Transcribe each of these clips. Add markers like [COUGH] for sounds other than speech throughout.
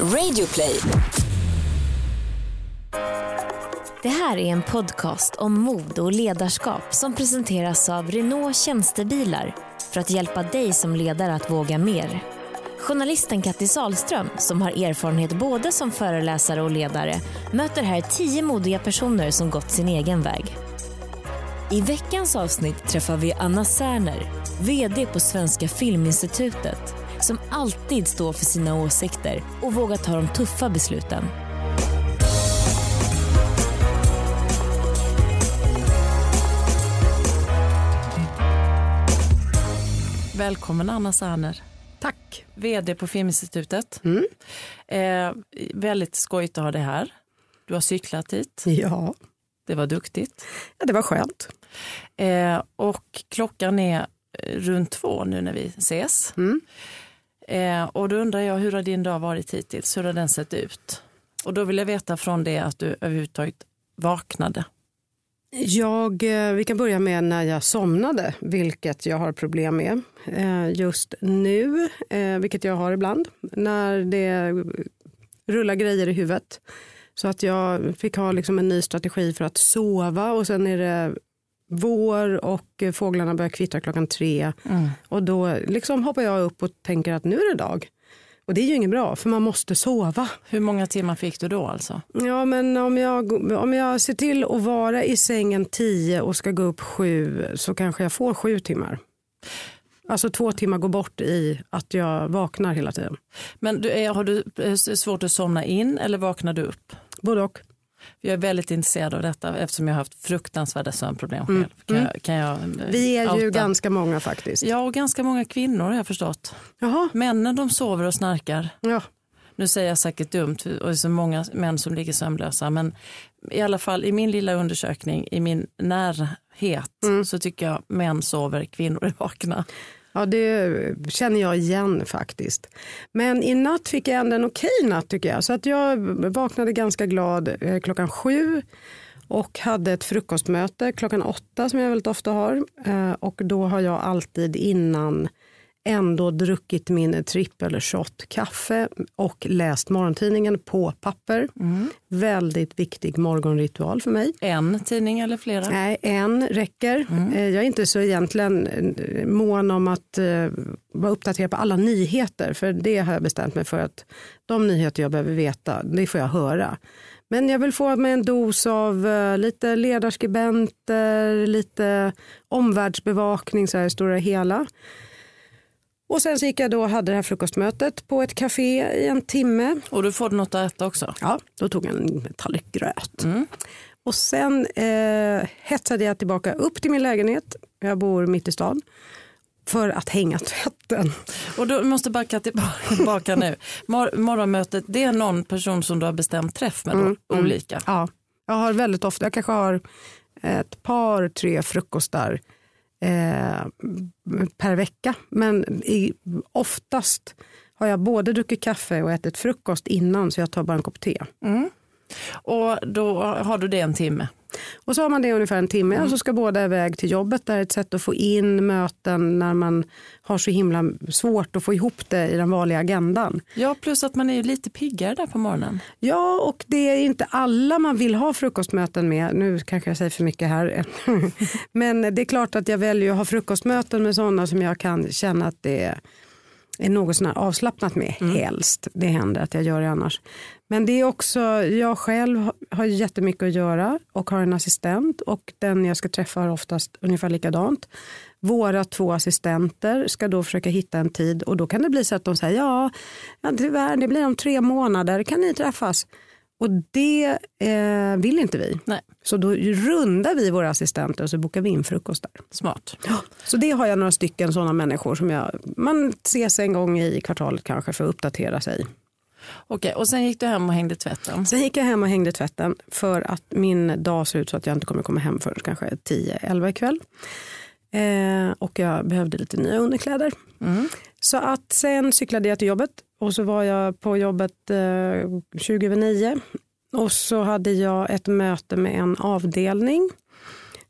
Radioplay. Det här är en podcast om mod och ledarskap som presenteras av Renault Tjänstebilar för att hjälpa dig som ledare att våga mer. Journalisten Kattis Ahlström som har erfarenhet både som föreläsare och ledare, möter här tio modiga personer som gått sin egen väg. I veckans avsnitt träffar vi Anna Särner, VD på Svenska Filminstitutet, som alltid står för sina åsikter och vågar ta de tuffa besluten. Välkommen Anna Särner. Tack. VD på Filminstitutet. Mm. Eh, väldigt skojigt att ha dig här. Du har cyklat hit. Ja. Det var duktigt. ja, det var skönt. Eh, och klockan är eh, runt två nu när vi ses. Mm. Eh, och då undrar jag, hur har din dag varit hittills? Hur har den sett ut? Och då vill jag veta från det att du överhuvudtaget vaknade. Jag, eh, vi kan börja med när jag somnade, vilket jag har problem med eh, just nu, eh, vilket jag har ibland, när det rullar grejer i huvudet. Så att jag fick ha liksom en ny strategi för att sova och sen är det vår och fåglarna börjar kvittra klockan tre. Och då liksom hoppar jag upp och tänker att nu är det dag. Och det är ju inget bra, för man måste sova. Hur många timmar fick du då alltså? Ja, men om jag, om jag ser till att vara i sängen tio och ska gå upp sju så kanske jag får sju timmar. Alltså två timmar går bort i att jag vaknar hela tiden. Men du, är, har du eh, svårt att somna in eller vaknar du upp? Både och. Jag är väldigt intresserad av detta eftersom jag har haft fruktansvärda sömnproblem själv. Kan, jag, kan jag, eh, Mm. Vi är ju outa? ganska många faktiskt. Ja, och ganska många kvinnor har jag förstått. Jaha, Männen de sover och snarkar. ja. Nu säger jag säkert dumt och det är så många män som ligger sömnlösa men i alla fall i min lilla undersökning i min närhet Mm. så tycker jag män sover, kvinnor är vakna. Ja, det känner jag igen faktiskt. Men i natt fick jag ändå en okej natt tycker jag. Så att jag vaknade ganska glad eh, klockan sju och hade ett frukostmöte klockan åtta som jag väldigt ofta har. Eh, och då har jag alltid innan ändå druckit min trippel shot kaffe och läst morgontidningen på papper. Väldigt viktig morgonritual för mig. En tidning eller flera? Nej, en räcker. Eh, Jag är inte så egentligen eh, mån om att eh, vara uppdaterad på alla nyheter. För det har jag bestämt mig för att de nyheter jag behöver veta, det får jag höra. Men jag vill få med en dos av lite ledarskribenter, lite omvärldsbevakning så här i stora hela. Och sen så gick jag då och hade det här frukostmötet på ett café i en timme. Och du får något att äta också? Ja, då tog jag en tallrik gröt. Och sen eh, hetsade jag tillbaka upp till min lägenhet. Jag bor mitt i stan. För att hänga tvätten. Och du måste backa tillbaka, [LAUGHS] tillbaka nu. Mor- morgonmötet, det är någon person som du har bestämt träff med då, olika? Ja, jag har väldigt ofta, jag kanske har ett par, tre frukostar eh, per vecka. Men i, oftast har jag både druckit kaffe och ätit frukost innan så jag tar bara en kopp te. Mm. Och då har du det en timme? Och så har man det ungefär en timme och så ska båda iväg till jobbet. Det är ett sätt att få in möten när man har så himla svårt att få ihop det i den vanliga agendan. Ja, plus att man är ju lite piggare där på morgonen. Ja, och det är inte alla man vill ha frukostmöten med. Nu kanske jag säger för mycket här. [LAUGHS] Men det är klart att jag väljer att ha frukostmöten med sådana som jag kan känna att det är något sån avslappnat med helst. Det händer att jag gör det annars. Men det är också, jag själv har jättemycket att göra och har en assistent och den jag ska träffa har oftast ungefär likadant. Våra två assistenter ska då försöka hitta en tid och då kan det bli så att de säger ja, ja tyvärr det blir om tre månader, kan ni träffas? Och det eh, vill inte vi. Nej. Så då rundar vi våra assistenter och så bokar vi in frukost där. Smart. Så det har jag några stycken sådana människor som jag, man ses en gång i kvartalet kanske för att uppdatera sig. Okej, och sen gick du hem och hängde tvätten. Sen gick jag hem och hängde tvätten för att min dag ser ut så att jag inte kommer komma hem förrän kanske 10-11 ikväll. Eh, och jag behövde lite nya underkläder. Så att sen cyklade jag till jobbet och så var jag på jobbet eh, 20 över 9. Och så hade jag ett möte med en avdelning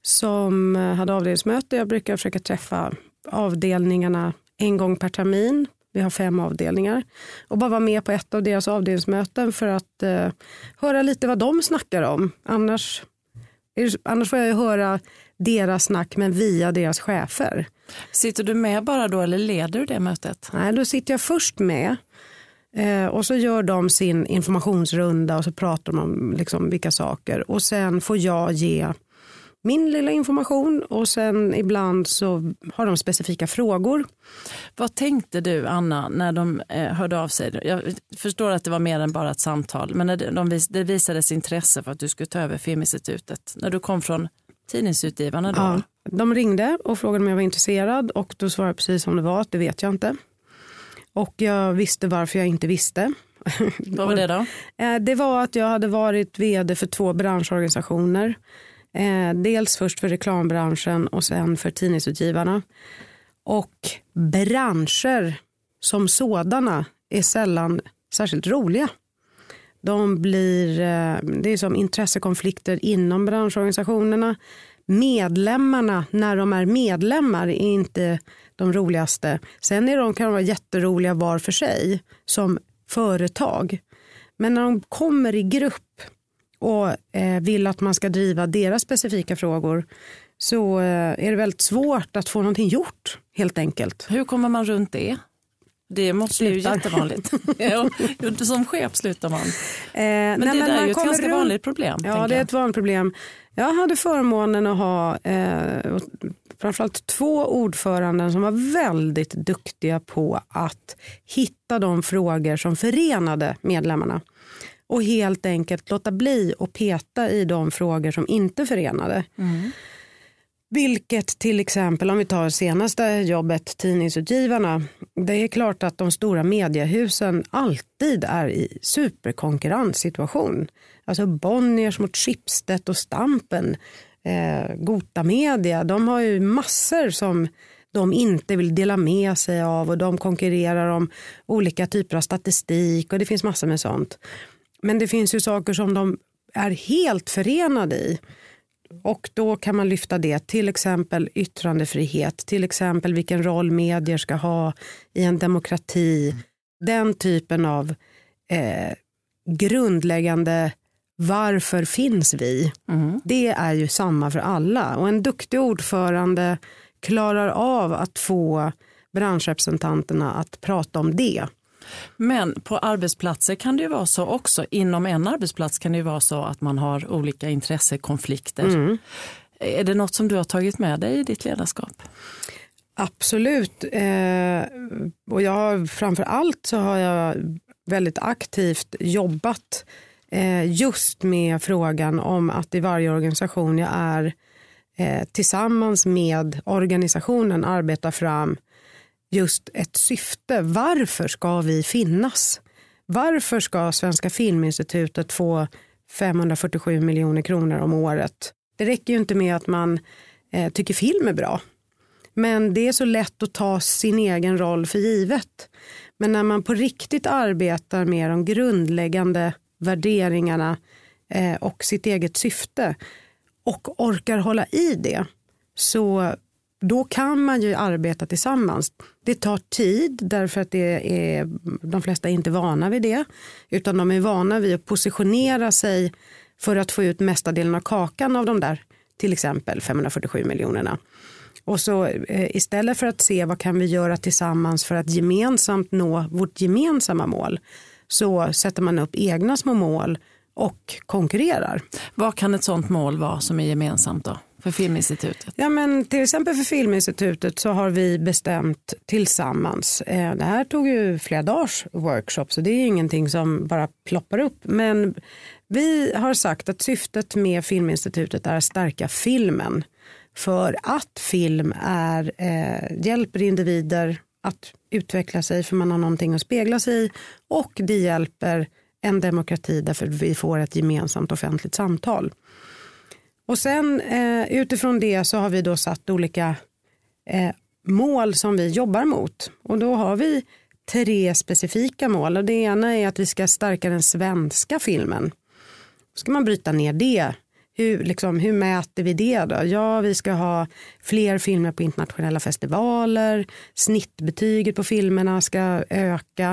som eh, hade avdelningsmöte. Jag brukar försöka träffa avdelningarna en gång per termin Vi har fem avdelningar. Och bara vara med på ett av deras avdelningsmöten för att eh, höra lite vad de snackar om. Annars, annars får jag ju höra deras snack men via deras chefer. Sitter du med bara då eller leder du det mötet? Nej, då sitter jag först med eh, och så gör de sin informationsrunda och så pratar de om liksom vilka saker och sen får jag ge min lilla information och sen ibland så har de specifika frågor. Vad tänkte du Anna när de eh, hörde av sig? Jag förstår att det var mer än bara ett samtal men när de vis det visades intresse för att du skulle ta över Filminstitutet. När du kom från tidningsutgivarna då? Ja, de ringde och frågade om jag var intresserad och då svarade jag precis som det var att det vet jag inte. Och jag visste varför jag inte visste. [LAUGHS] Vad var det då? Eh, det var att jag hade varit vd för två branschorganisationer Eh, dels först för reklambranschen och sen för tidningsutgivarna. Och branscher som sådana är sällan särskilt roliga. De blir, eh, det är som intressekonflikter inom branschorganisationerna. Medlemmarna, när de är medlemmar, är inte de roligaste. Sen är de, kan de vara jätteroliga var för sig som företag. Men när de kommer i grupp och eh, vill att man ska driva deras specifika frågor så eh, är det väldigt svårt att få någonting gjort helt enkelt. Hur kommer man runt det? Det måste ju jättevanligt. [LAUGHS] ja, som chef slutar man. Eh, men nej, det men där är ju ett ganska runt... vanligt problem. Ja, det är ett vanligt problem. Jag hade förmånen att ha eh, framförallt två ordföranden som var väldigt duktiga på att hitta de frågor som förenade medlemmarna och helt enkelt låta bli att peta i de frågor som inte förenade. Mm. Vilket till exempel om vi tar senaste jobbet Tidningsutgivarna. Det är klart att de stora mediehusen alltid är i superkonkurrenssituation. Alltså Bonniers mot Schibsted och Stampen. Eh, Gota Media, de har ju massor som de inte vill dela med sig av och de konkurrerar om olika typer av statistik och det finns massor med sånt. Men det finns ju saker som de är helt förenade i. Och då kan man lyfta det, till exempel yttrandefrihet, till exempel vilken roll medier ska ha i en demokrati. Den typen av eh, grundläggande varför finns vi? Mm. Det är ju samma för alla och en duktig ordförande klarar av att få branschrepresentanterna att prata om det. Men på arbetsplatser kan det ju vara så också. Inom en arbetsplats kan det ju vara så att man har olika intressekonflikter. Mm. Är det något som du har tagit med dig i ditt ledarskap? Absolut. Eh, och jag framför allt så har jag väldigt aktivt jobbat eh, just med frågan om att i varje organisation jag är eh, tillsammans med organisationen arbeta fram just ett syfte. Varför ska vi finnas? Varför ska Svenska Filminstitutet få 547 miljoner kronor om året? Det räcker ju inte med att man eh, tycker film är bra. Men det är så lätt att ta sin egen roll för givet. Men när man på riktigt arbetar med de grundläggande värderingarna eh, och sitt eget syfte och orkar hålla i det så då kan man ju arbeta tillsammans. Det tar tid därför att det är, de flesta är inte vana vid det. Utan de är vana vid att positionera sig för att få ut mesta delen av kakan av de där till exempel 547 miljonerna. Och så eh, istället för att se vad kan vi göra tillsammans för att gemensamt nå vårt gemensamma mål så sätter man upp egna små mål och konkurrerar. Vad kan ett sånt mål vara som är gemensamt då? För Filminstitutet? Ja, men till exempel för Filminstitutet så har vi bestämt tillsammans. Eh, det här tog ju flera dagars workshop så det är ingenting som bara ploppar upp. Men vi har sagt att syftet med Filminstitutet är att stärka filmen. För att film är, eh, hjälper individer att utveckla sig för man har någonting att spegla sig i och det hjälper en demokrati därför att vi får ett gemensamt offentligt samtal. Och sen eh, utifrån det så har vi då satt olika eh, mål som vi jobbar mot. Och då har vi tre specifika mål. Och det ena är att vi ska stärka den svenska filmen. Då ska man bryta ner det. hur, liksom, hur mäter vi det då? Ja, vi ska ha fler filmer på internationella festivaler, snittbetyget på filmerna ska öka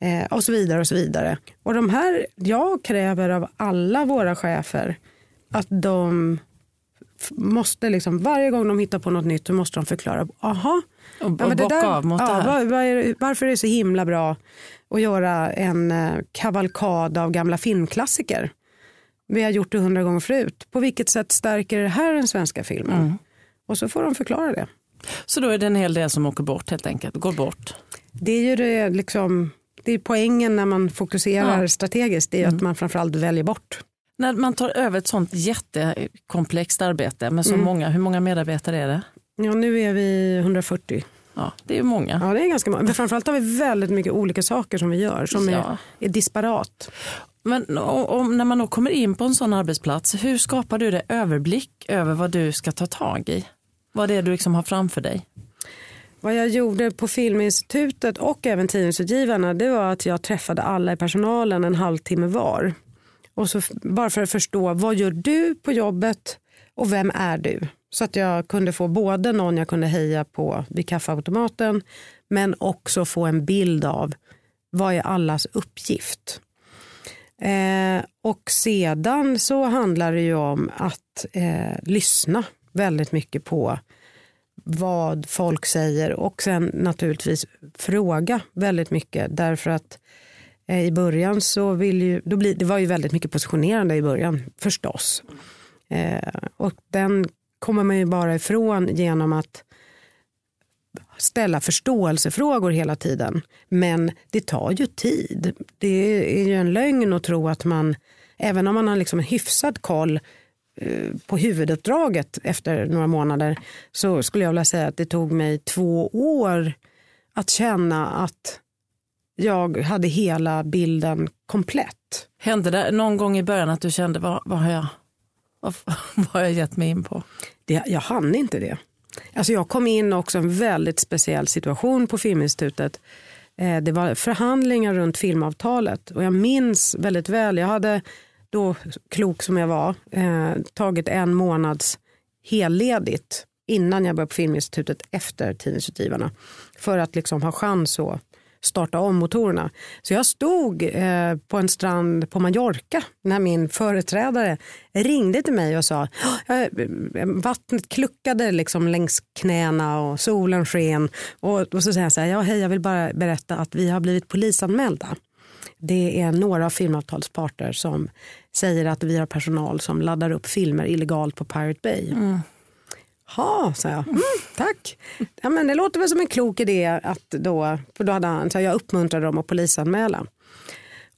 mm. eh, och så vidare. Och så vidare. Och de här, jag kräver av alla våra chefer att de måste liksom, varje gång de hittar på något nytt så måste de förklara. Aha, och, och ja, bocka av mot ja, det här. Var, varför är det så himla bra att göra en eh, kavalkad av gamla filmklassiker? Vi har gjort det hundra gånger förut. På vilket sätt stärker det här den svenska filmen? Mm. Och så får de förklara det. Så då är det en hel del som åker bort helt enkelt, går bort? Det är ju det, liksom, det är poängen när man fokuserar ja. strategiskt, det är mm. att man framförallt väljer bort. När man tar över ett sånt jättekomplext arbete med så mm. många, hur många medarbetare är det? Ja, nu är vi 140. Ja, det är många. Ja, det är ganska många. Men framförallt har vi väldigt mycket olika saker som vi gör som ja. är, är disparat. Men om, när man då kommer in på en sån arbetsplats, hur skapar du det överblick över vad du ska ta tag i? Vad det är du liksom har framför dig? Vad jag gjorde på Filminstitutet och även Tidningsutgivarna det var att jag träffade alla i personalen en halvtimme var. Och så, bara för att förstå vad gör du på jobbet och vem är du? Så att jag kunde få både någon jag kunde heja på vid kaffeautomaten men också få en bild av vad är allas uppgift. Eh, och sedan så handlar det ju om att eh, lyssna väldigt mycket på vad folk säger och sen naturligtvis fråga väldigt mycket därför att eh, Eh, i början så vill ju, då bli, det var ju väldigt mycket positionerande i början förstås. Eh, och den kommer man ju bara ifrån genom att ställa förståelsefrågor hela tiden. Men det tar ju tid. Det är ju en lögn att tro att man, även om man har liksom en hyfsad koll eh, på huvuduppdraget efter några månader så skulle jag vilja säga att det tog mig två år att känna att jag hade hela bilden komplett. Hände det någon gång i början att du kände vad, vad, har, jag, vad, [LAUGHS] vad har jag gett mig in på? Det, jag hann inte det. Alltså jag kom in också i en väldigt speciell situation på Filminstitutet. Eh, det var förhandlingar runt filmavtalet och jag minns väldigt väl, jag hade då, klok som jag var, eh, tagit en månads helledigt innan jag började på Filminstitutet efter Tidningsutgivarna för att liksom ha chans att starta om motorerna. Så jag stod eh, på en strand på Mallorca när min företrädare ringde till mig och sa eh, vattnet kluckade liksom längs knäna och solen sken. Och, och så säger han så här, ja, hej jag vill bara berätta att vi har blivit polisanmälda. Det är några filmavtalsparter som säger att vi har personal som laddar upp filmer illegalt på Pirate Bay. Mm. Ja, sa jag. Mm, tack. Ja, men det låter väl som en klok idé att då, för då hade han, så jag uppmuntrade dem att polisanmäla.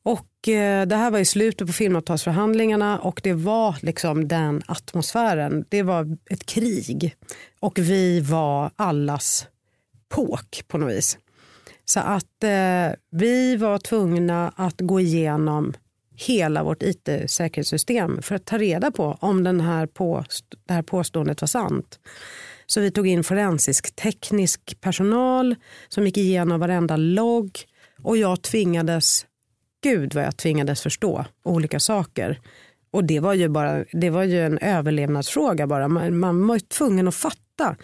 Och eh, det här var i slutet på filmavtalsförhandlingarna och det var liksom den atmosfären. Det var ett krig och vi var allas påk på något vis. Så att eh, vi var tvungna att gå igenom hela vårt it-säkerhetssystem för att ta reda på om den här påst det här påståendet var sant. Så vi tog in forensisk teknisk personal som gick igenom varenda logg och jag tvingades, gud vad jag tvingades förstå olika saker. Och det var ju, bara, det var ju en överlevnadsfråga bara. Man, man var tvungen att fatta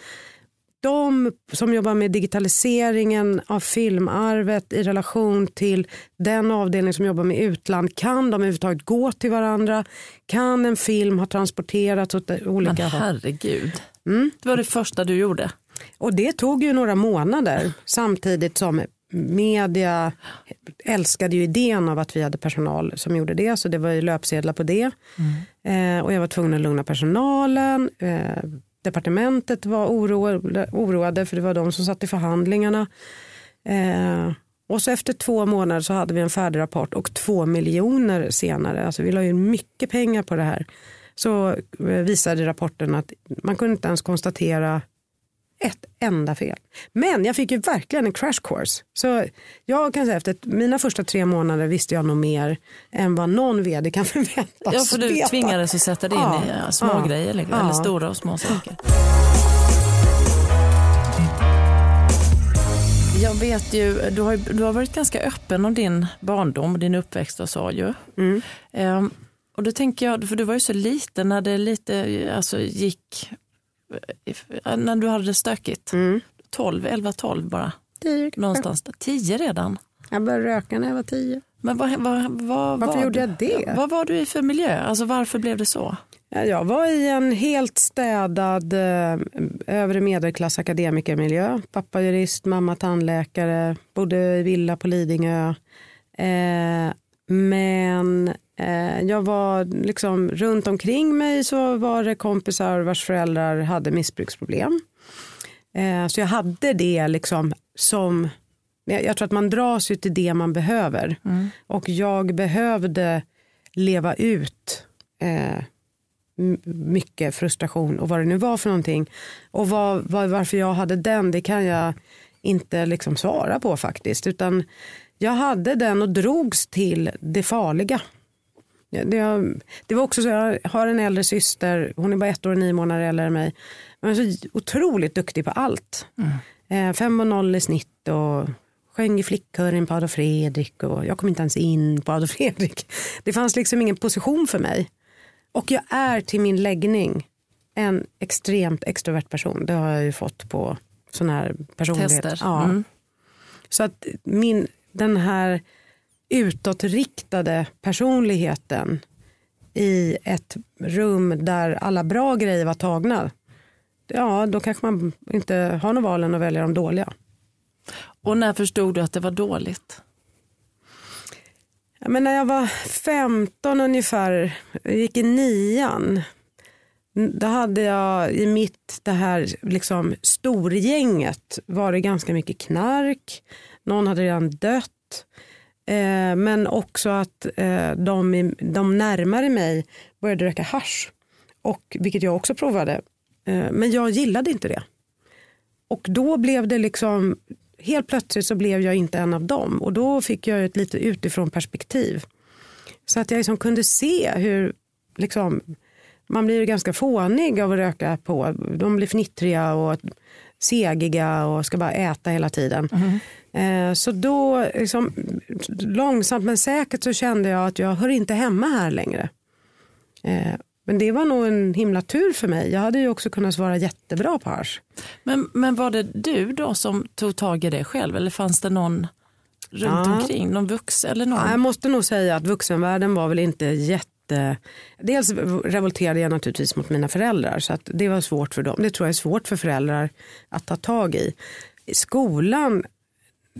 de som jobbar med digitaliseringen av filmarvet i relation till den avdelning som jobbar med utland, kan de överhuvudtaget gå till varandra? Kan en film ha transporterats åt olika Men herregud, mm. det var det första du gjorde? Och det tog ju några månader samtidigt som media älskade ju idén av att vi hade personal som gjorde det så det var ju löpsedlar på det. Mm. Eh, och jag var tvungen att lugna personalen. Eh, departementet var oroade, oroade för det var de som satt i förhandlingarna. Eh, och så efter två månader så hade vi en färdig rapport och två miljoner senare, alltså vi la ju mycket pengar på det här, så eh, visade rapporten att man kunde inte ens konstatera ett enda fel. Men jag fick ju verkligen en crash course. Så jag kan säga efter mina första tre månader visste jag nog mer än vad någon vd kan [LAUGHS] förväntas Ja, för du veta. tvingades att sätta dig ja. in i små ja. grejer, liksom, ja. eller stora och små saker. Jag vet ju, du har, du har varit ganska öppen om din barndom och din uppväxt och så ju. Mm. Um, Och då tänker jag, för du var ju så liten när det lite alltså, gick, när du hade det stökigt. Mm. 12, 11, 12 bara. Tio. Någonstans där. 10 redan. Jag började röka när jag var tio. Men vad, vad, vad, Varför var gjorde jag det? Vad var du i för miljö? Alltså varför blev det så? Ja, Jag var i en helt städad eh, övre medelklass akademikermiljö. Pappa jurist, mamma tandläkare, bodde i villa på Lidingö. Eh, men eh, jag var liksom runt omkring mig så var det kompisar vars föräldrar hade missbruksproblem. Eh, så jag hade det liksom som, jag, jag tror att man dras ju till det man behöver. Och jag behövde leva ut eh, mycket frustration och vad det nu var för någonting. Och vad, vad, varför jag hade den det kan jag inte liksom svara på faktiskt. Utan jag hade den och drogs till det farliga. Det, det var också så, jag har en äldre syster, hon är bara ett år och nio månader äldre än mig. Men är så otroligt duktig på allt. Eh, fem och noll i snitt och sjöng i flickkören på Adolf Fredrik och jag kom inte ens in på Adolf Fredrik. Det fanns liksom ingen position för mig. Och jag är till min läggning en extremt extrovert person. Det har jag ju fått på sån här personlighet. Tester. Ja. Mm. Så att min, den här utåtriktade personligheten i ett rum där alla bra grejer var tagna. Ja, då kanske man inte har något val än att välja de dåliga. Och när förstod du att det var dåligt? Ja, men när jag var 15 ungefär, gick i nian, då hade jag i mitt det här liksom storgänget var det ganska mycket knark, någon hade redan dött. Eh, men också att eh, de, de närmare mig började röka hasch. Och, vilket jag också provade. Eh, men jag gillade inte det. Och då blev det liksom, helt plötsligt så blev jag inte en av dem. Och då fick jag ett lite utifrån perspektiv. Så att jag liksom kunde se hur, liksom, man blir ju ganska fånig av att röka på. De blir fnittriga och segiga och ska bara äta hela tiden. Mm så då, liksom, långsamt men säkert så kände jag att jag hör inte hemma här längre. Eh, men det var nog en himla tur för mig. Jag hade ju också kunnat svara jättebra på hasch. Men, men var det du då som tog tag i det själv eller fanns det någon runt Ja. omkring? Någon vuxen eller någon? Ja, Jag måste nog säga att vuxenvärlden var väl inte jätte... Dels revolterade jag naturligtvis mot mina föräldrar så att det var svårt för dem. Det tror jag är svårt för föräldrar att ta tag i. I skolan,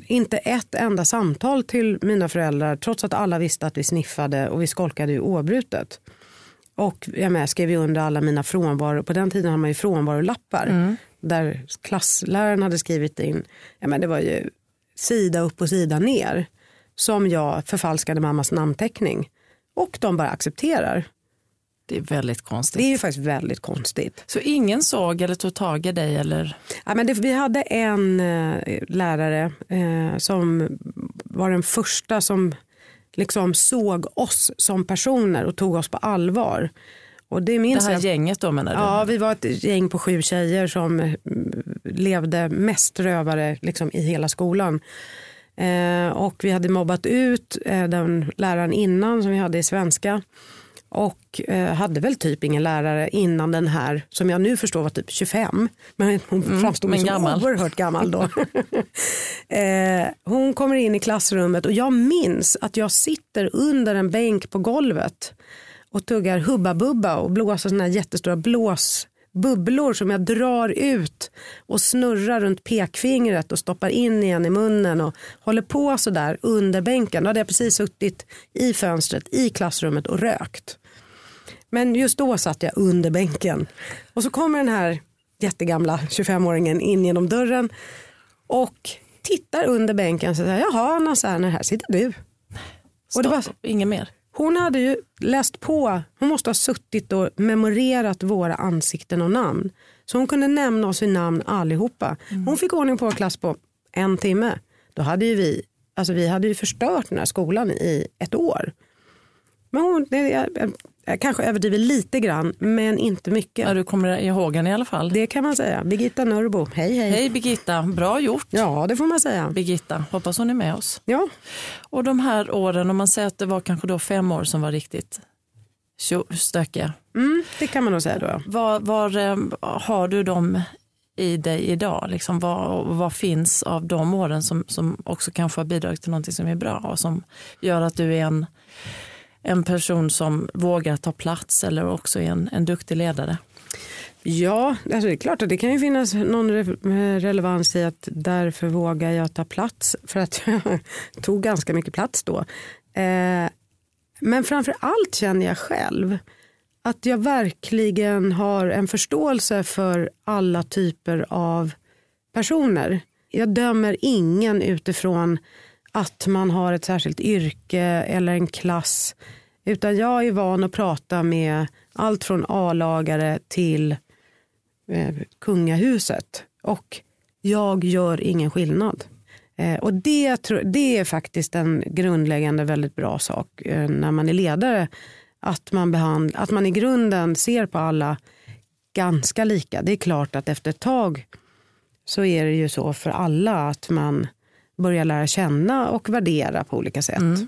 inte ett enda samtal till mina föräldrar trots att alla visste att vi sniffade och vi skolkade ju oavbrutet. Och jag med, skrev ju under alla mina frånvaro. På den tiden hade man ju frånvarolappar. Där klassläraren hade skrivit in, ja, men det var ju sida upp och sida ner. Som jag förfalskade mammas namnteckning. Och de bara accepterar. Det är väldigt konstigt. Det är ju faktiskt väldigt konstigt. Så ingen såg eller tog tag i dig? Eller? Ja, men det, vi hade en eh, lärare eh, som var den första som liksom såg oss som personer och tog oss på allvar. Och det Det minns här jag. gänget då menar du? Ja, vi var ett gäng på sju tjejer som mm, levde mest rövare liksom, i hela skolan. Eh, och vi hade mobbat ut eh, den läraren innan som vi hade i svenska. Och eh, hade väl typ ingen lärare innan den här som jag nu förstår var typ 25. Men hon framstod men som gammal. oerhört gammal då. [LAUGHS] eh, hon kommer in i klassrummet och jag minns att jag sitter under en bänk på golvet och tuggar Hubba Bubba och blåser såna här jättestora blåsbubblor som jag drar ut och snurrar runt pekfingret och stoppar in igen i munnen och håller på sådär under bänken. Då hade jag precis suttit i fönstret i klassrummet och rökt. Men just då satt jag under bänken och så kommer den här jättegamla 25-åringen in genom dörren och tittar under bänken och säger jaha Anna Särner här sitter du. Och det var, Stopp, Inget mer? hon hade ju läst på, hon måste ha suttit och memorerat våra ansikten och namn. Så hon kunde nämna oss i namn allihopa. Hon fick ordning på vår klass på en timme. Då hade ju vi, alltså vi hade ju förstört den här skolan i ett år. Men hon, det, jag, jag, kanske överdriver lite grann, men inte mycket. Ja, du kommer ihåg henne i alla fall. Det kan man säga. Birgitta Nörbo, hej hej. Hej Birgitta, bra gjort. Ja, det får man säga. Birgitta, hoppas hon är med oss. Ja, Och de här åren, om man säger att det var kanske då fem år som var riktigt stökiga. Mm, det kan man nog säga då. Var, var eh, har du dem i dig idag? Liksom vad, vad finns av de åren som, som också kanske har bidragit till någonting som är bra och som gör att du är en, en person som vågar ta plats eller också är en, en duktig ledare? Ja, alltså det är klart att det kan ju finnas någon re relevans i att därför vågar jag ta plats för att jag [LAUGHS] tog ganska mycket plats då. Eh, men framför allt känner jag själv att jag verkligen har en förståelse för alla typer av personer. Jag dömer ingen utifrån att man har ett särskilt yrke eller en klass. Utan jag är van att prata med allt från A-lagare till eh, kungahuset. Och jag gör ingen skillnad. Eh, och det, det är faktiskt en grundläggande väldigt bra sak eh, när man är ledare att man, behand, att man i grunden ser på alla ganska lika. Det är klart att efter ett tag så är det ju så för alla att man börjar lära känna och värdera på olika sätt. Mm.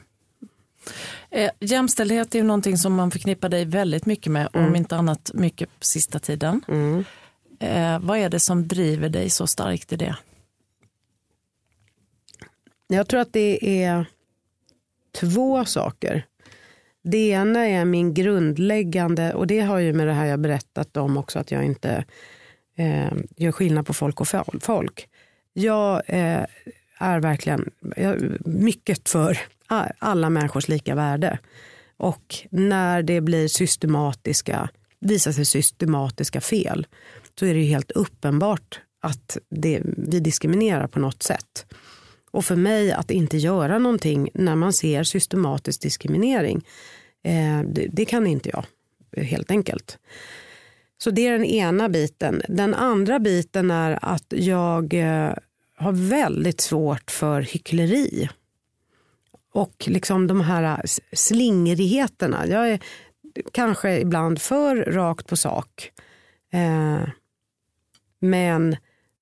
Eh, jämställdhet är ju någonting som man förknippar dig väldigt mycket med, mm. om inte annat mycket på sista tiden. Mm. Eh, vad är det som driver dig så starkt i det? Jag tror att det är två saker. Det ena är min grundläggande, och det har ju med det här jag berättat om också, att jag inte eh, gör skillnad på folk och folk. Jag eh, är verkligen mycket för alla människors lika värde. Och när det blir systematiska, visar sig systematiska fel så är det ju helt uppenbart att det, vi diskriminerar på något sätt. Och för mig att inte göra någonting när man ser systematisk diskriminering, eh, det, det, kan inte jag helt enkelt. Så det är den ena biten. Den andra biten är att jag eh, har väldigt svårt för hyckleri. Och liksom de här slingrigheterna. Jag är kanske ibland för rakt på sak. Eh, men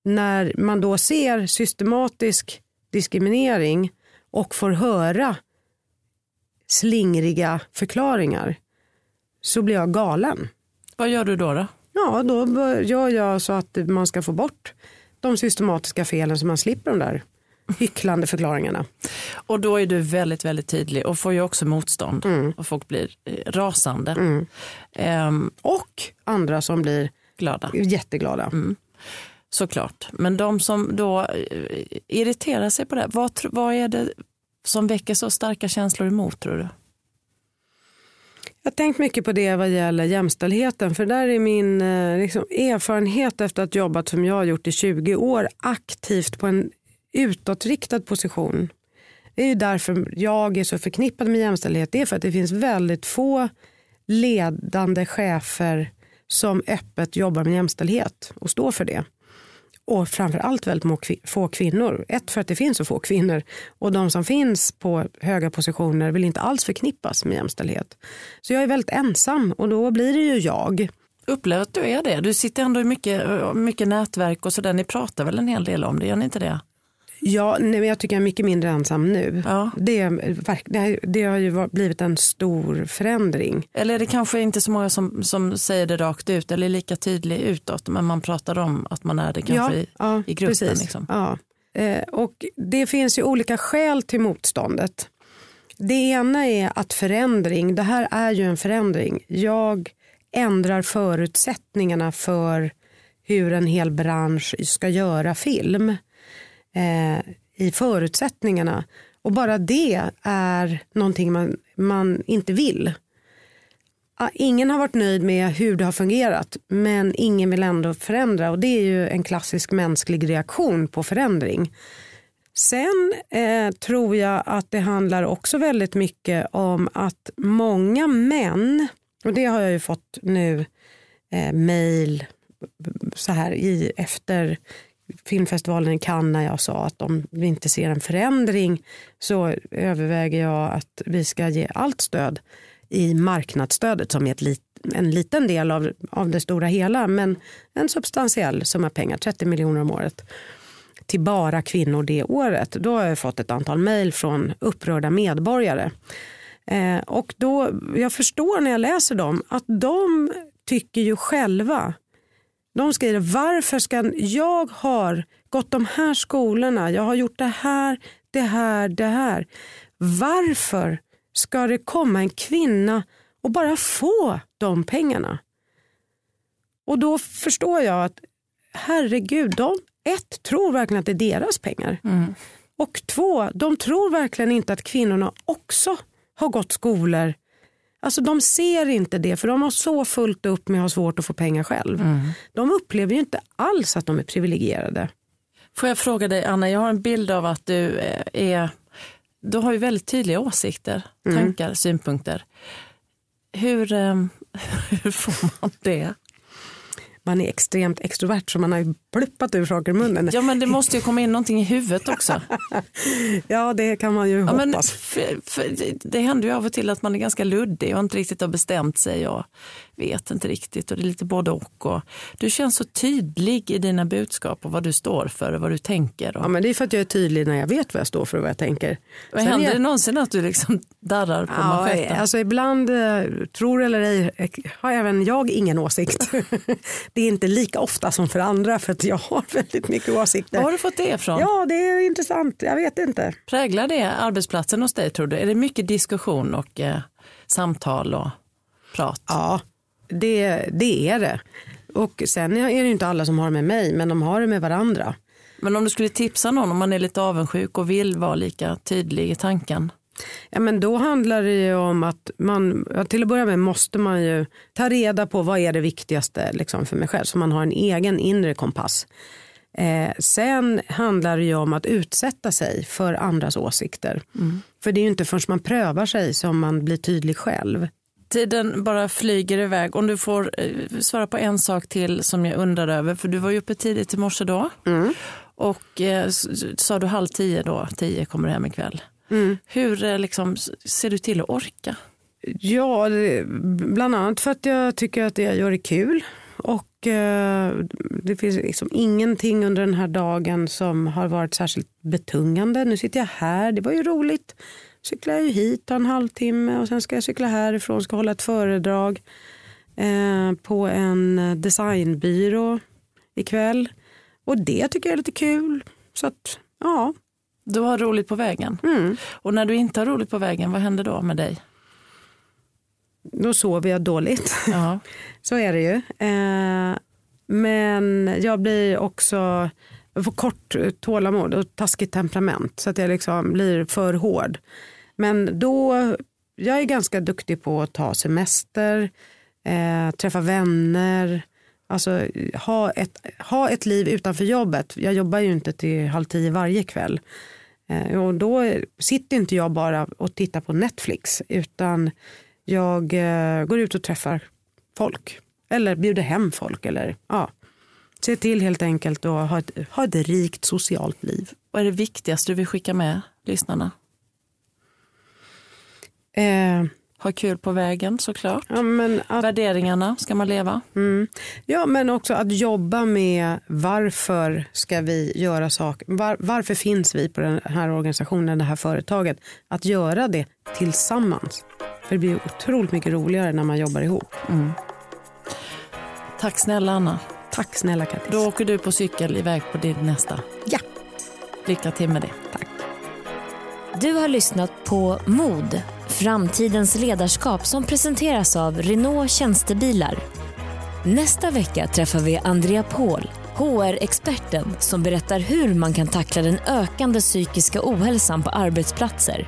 när man då ser systematisk diskriminering och får höra slingriga förklaringar så blir jag galen. Vad gör du då? då? Ja, då gör jag så att man ska få bort de systematiska felen så man slipper de där hycklande förklaringarna. Och då är du väldigt, väldigt tydlig och får ju också motstånd mm. och folk blir eh, rasande. Mm. Um, och andra som blir glada. jätteglada. Mm. Såklart. Men de som då eh, irriterar sig på det, vad, vad är det som väcker så starka känslor emot tror du? Jag har tänkt mycket på det vad gäller jämställdheten för där är min eh, liksom, erfarenhet efter att ha jobbat som jag har gjort i 20 år aktivt på en utåtriktad position. Det är ju därför jag är så förknippad med jämställdhet. Det är för att det finns väldigt få ledande chefer som öppet jobbar med jämställdhet och står för det och framförallt väldigt få kvinnor. Ett för att det finns så få kvinnor och de som finns på höga positioner vill inte alls förknippas med jämställdhet. Så jag är väldigt ensam och då blir det ju jag. Upplever att du är det? Du sitter ändå i mycket, eh, mycket nätverk och sådär. Ni pratar väl en hel del om det, gör ni inte det? Ja, nej, men jag tycker jag är mycket mindre ensam nu. Ja. Det, det, det, har ju blivit en stor förändring. Eller är det kanske inte så många som, som säger det rakt ut eller är lika tydlig utåt men man pratar om att man är det kanske ja, i, ja, i gruppen. Precis. Liksom. Ja. Eh, och det finns ju olika skäl till motståndet. Det ena är att förändring, det här är ju en förändring. Jag ändrar förutsättningarna för hur en hel bransch ska göra film eh, i förutsättningarna. Och bara det är någonting man, man inte vill. Ah, ingen har varit nöjd med hur det har fungerat men ingen vill ändå förändra och det är ju en klassisk mänsklig reaktion på förändring. Sen eh, tror jag att det handlar också väldigt mycket om att många män, och det har jag ju fått nu eh, mail så här i efter filmfestivalen i Cannes när jag sa att om vi inte ser en förändring så överväger jag att vi ska ge allt stöd i marknadsstödet som är ett lit, en liten del av, av det stora hela men en substantiell summa pengar, 30 miljoner om året till bara kvinnor det året. Då har jag fått ett antal mejl från upprörda medborgare Eh, och då, jag förstår när jag läser dem att de tycker ju själva, de skriver varför ska jag har gått de här skolorna, jag har gjort det här, det här, det här. Varför ska det komma en kvinna och bara få de pengarna? Och då förstår jag att herregud, de ett tror verkligen att det är deras pengar. Mm. Och två, de tror verkligen inte att kvinnorna också har gått skolor. Alltså de ser inte det för de har så fullt upp med att ha svårt att få pengar själv. Mm. De upplever ju inte alls att de är privilegierade. Får jag fråga dig Anna, jag har en bild av att du eh, är, du har ju väldigt tydliga åsikter, tankar, synpunkter. Hur, eh, [LAUGHS] hur får man det? Man är extremt extrovert så man har ju pluppat ur saker i munnen. Ja men det måste ju komma in någonting i huvudet också. [LAUGHS] Ja det kan man ju Ja, hoppas. för, för det, det händer ju av och till att man är ganska luddig och inte riktigt har bestämt sig och vet inte riktigt och det är lite både och. och du känns så tydlig i dina budskap och vad du står för och vad du tänker. Och, Ja, men det är för att jag är tydlig när jag vet vad jag står för och vad jag tänker. och Sen händer är- det någonsin att du liksom darrar på Ja, manschetten? alltså ibland, eh, tror eller ej, har även jag ingen åsikt. [LAUGHS] det är inte lika ofta som för andra för att jag har väldigt mycket åsikter. Var har du fått det ifrån? Ja, det är intressant. Jag vet inte. Präglar det arbetsplatsen hos dig tror du? Är det mycket diskussion och eh, samtal och prat? Ja, det, det är det. Och sen är det inte alla som har det med mig, men de har det med varandra. Men om du skulle tipsa någon om man är lite avundsjuk och vill vara lika tydlig i tanken? Ja, men då handlar det ju om att man, till att börja med måste man ju ta reda på vad är det viktigaste liksom, för mig själv, så man har en egen inre kompass. Eh, sen handlar det ju om att utsätta sig för andras åsikter. För det är ju inte förrän man prövar sig som man blir tydlig själv. Tiden bara flyger iväg. Om du får eh, svara på en sak till som jag undrar över. För du var ju uppe tidigt i morse då. Och eh, sa du halv tio då, tio kommer du hem ikväll. Hur eh, liksom, ser du till att orka? Ja, det- bland annat för att jag tycker att det jag gör är kul. Och eh, det finns liksom ingenting under den här dagen som har varit särskilt betungande. Nu sitter jag här, det var ju roligt. Cyklar jag hit, tar en halvtimme och sen ska jag cykla härifrån, ska hålla ett föredrag eh, på en designbyrå ikväll. Och det tycker jag är lite kul. Så att, ja. Du har roligt på vägen. Mm. Och när du inte har roligt på vägen, vad händer då med dig? Då sover jag dåligt. Ja. [LAUGHS] Så är det ju. Eh, men jag blir också, jag får kort tålamod och taskigt temperament så att jag liksom blir för hård. Men då, jag är ganska duktig på att ta semester, eh, träffa vänner, alltså ha ett, ha ett liv utanför jobbet. Jag jobbar ju inte till halv tio varje kväll. Eh, och då sitter inte jag bara och tittar på Netflix utan jag eh, går ut och träffar folk. Eller bjuder hem folk. Eller, ja. Se till helt enkelt att ha ett, ha ett rikt socialt liv. Vad är det viktigaste du vill skicka med lyssnarna? Eh, Ha kul på vägen såklart. ja, men att, Värderingarna ska man leva. mm, ja, men också att jobba med varför ska vi göra saker. Var, varför finns vi på den här organisationen, det här företaget. Att göra det tillsammans. För det blir otroligt mycket roligare när man jobbar ihop. Tack snälla Anna. Tack snälla Kattis. Då åker du på cykel iväg på din nästa. Ja. Lycka till med det. Du har lyssnat på Mod, framtidens ledarskap som presenteras av Renault Tjänstebilar. Nästa vecka träffar vi Andrea Paul, HR-experten som berättar hur man kan tackla den ökande psykiska ohälsan på arbetsplatser.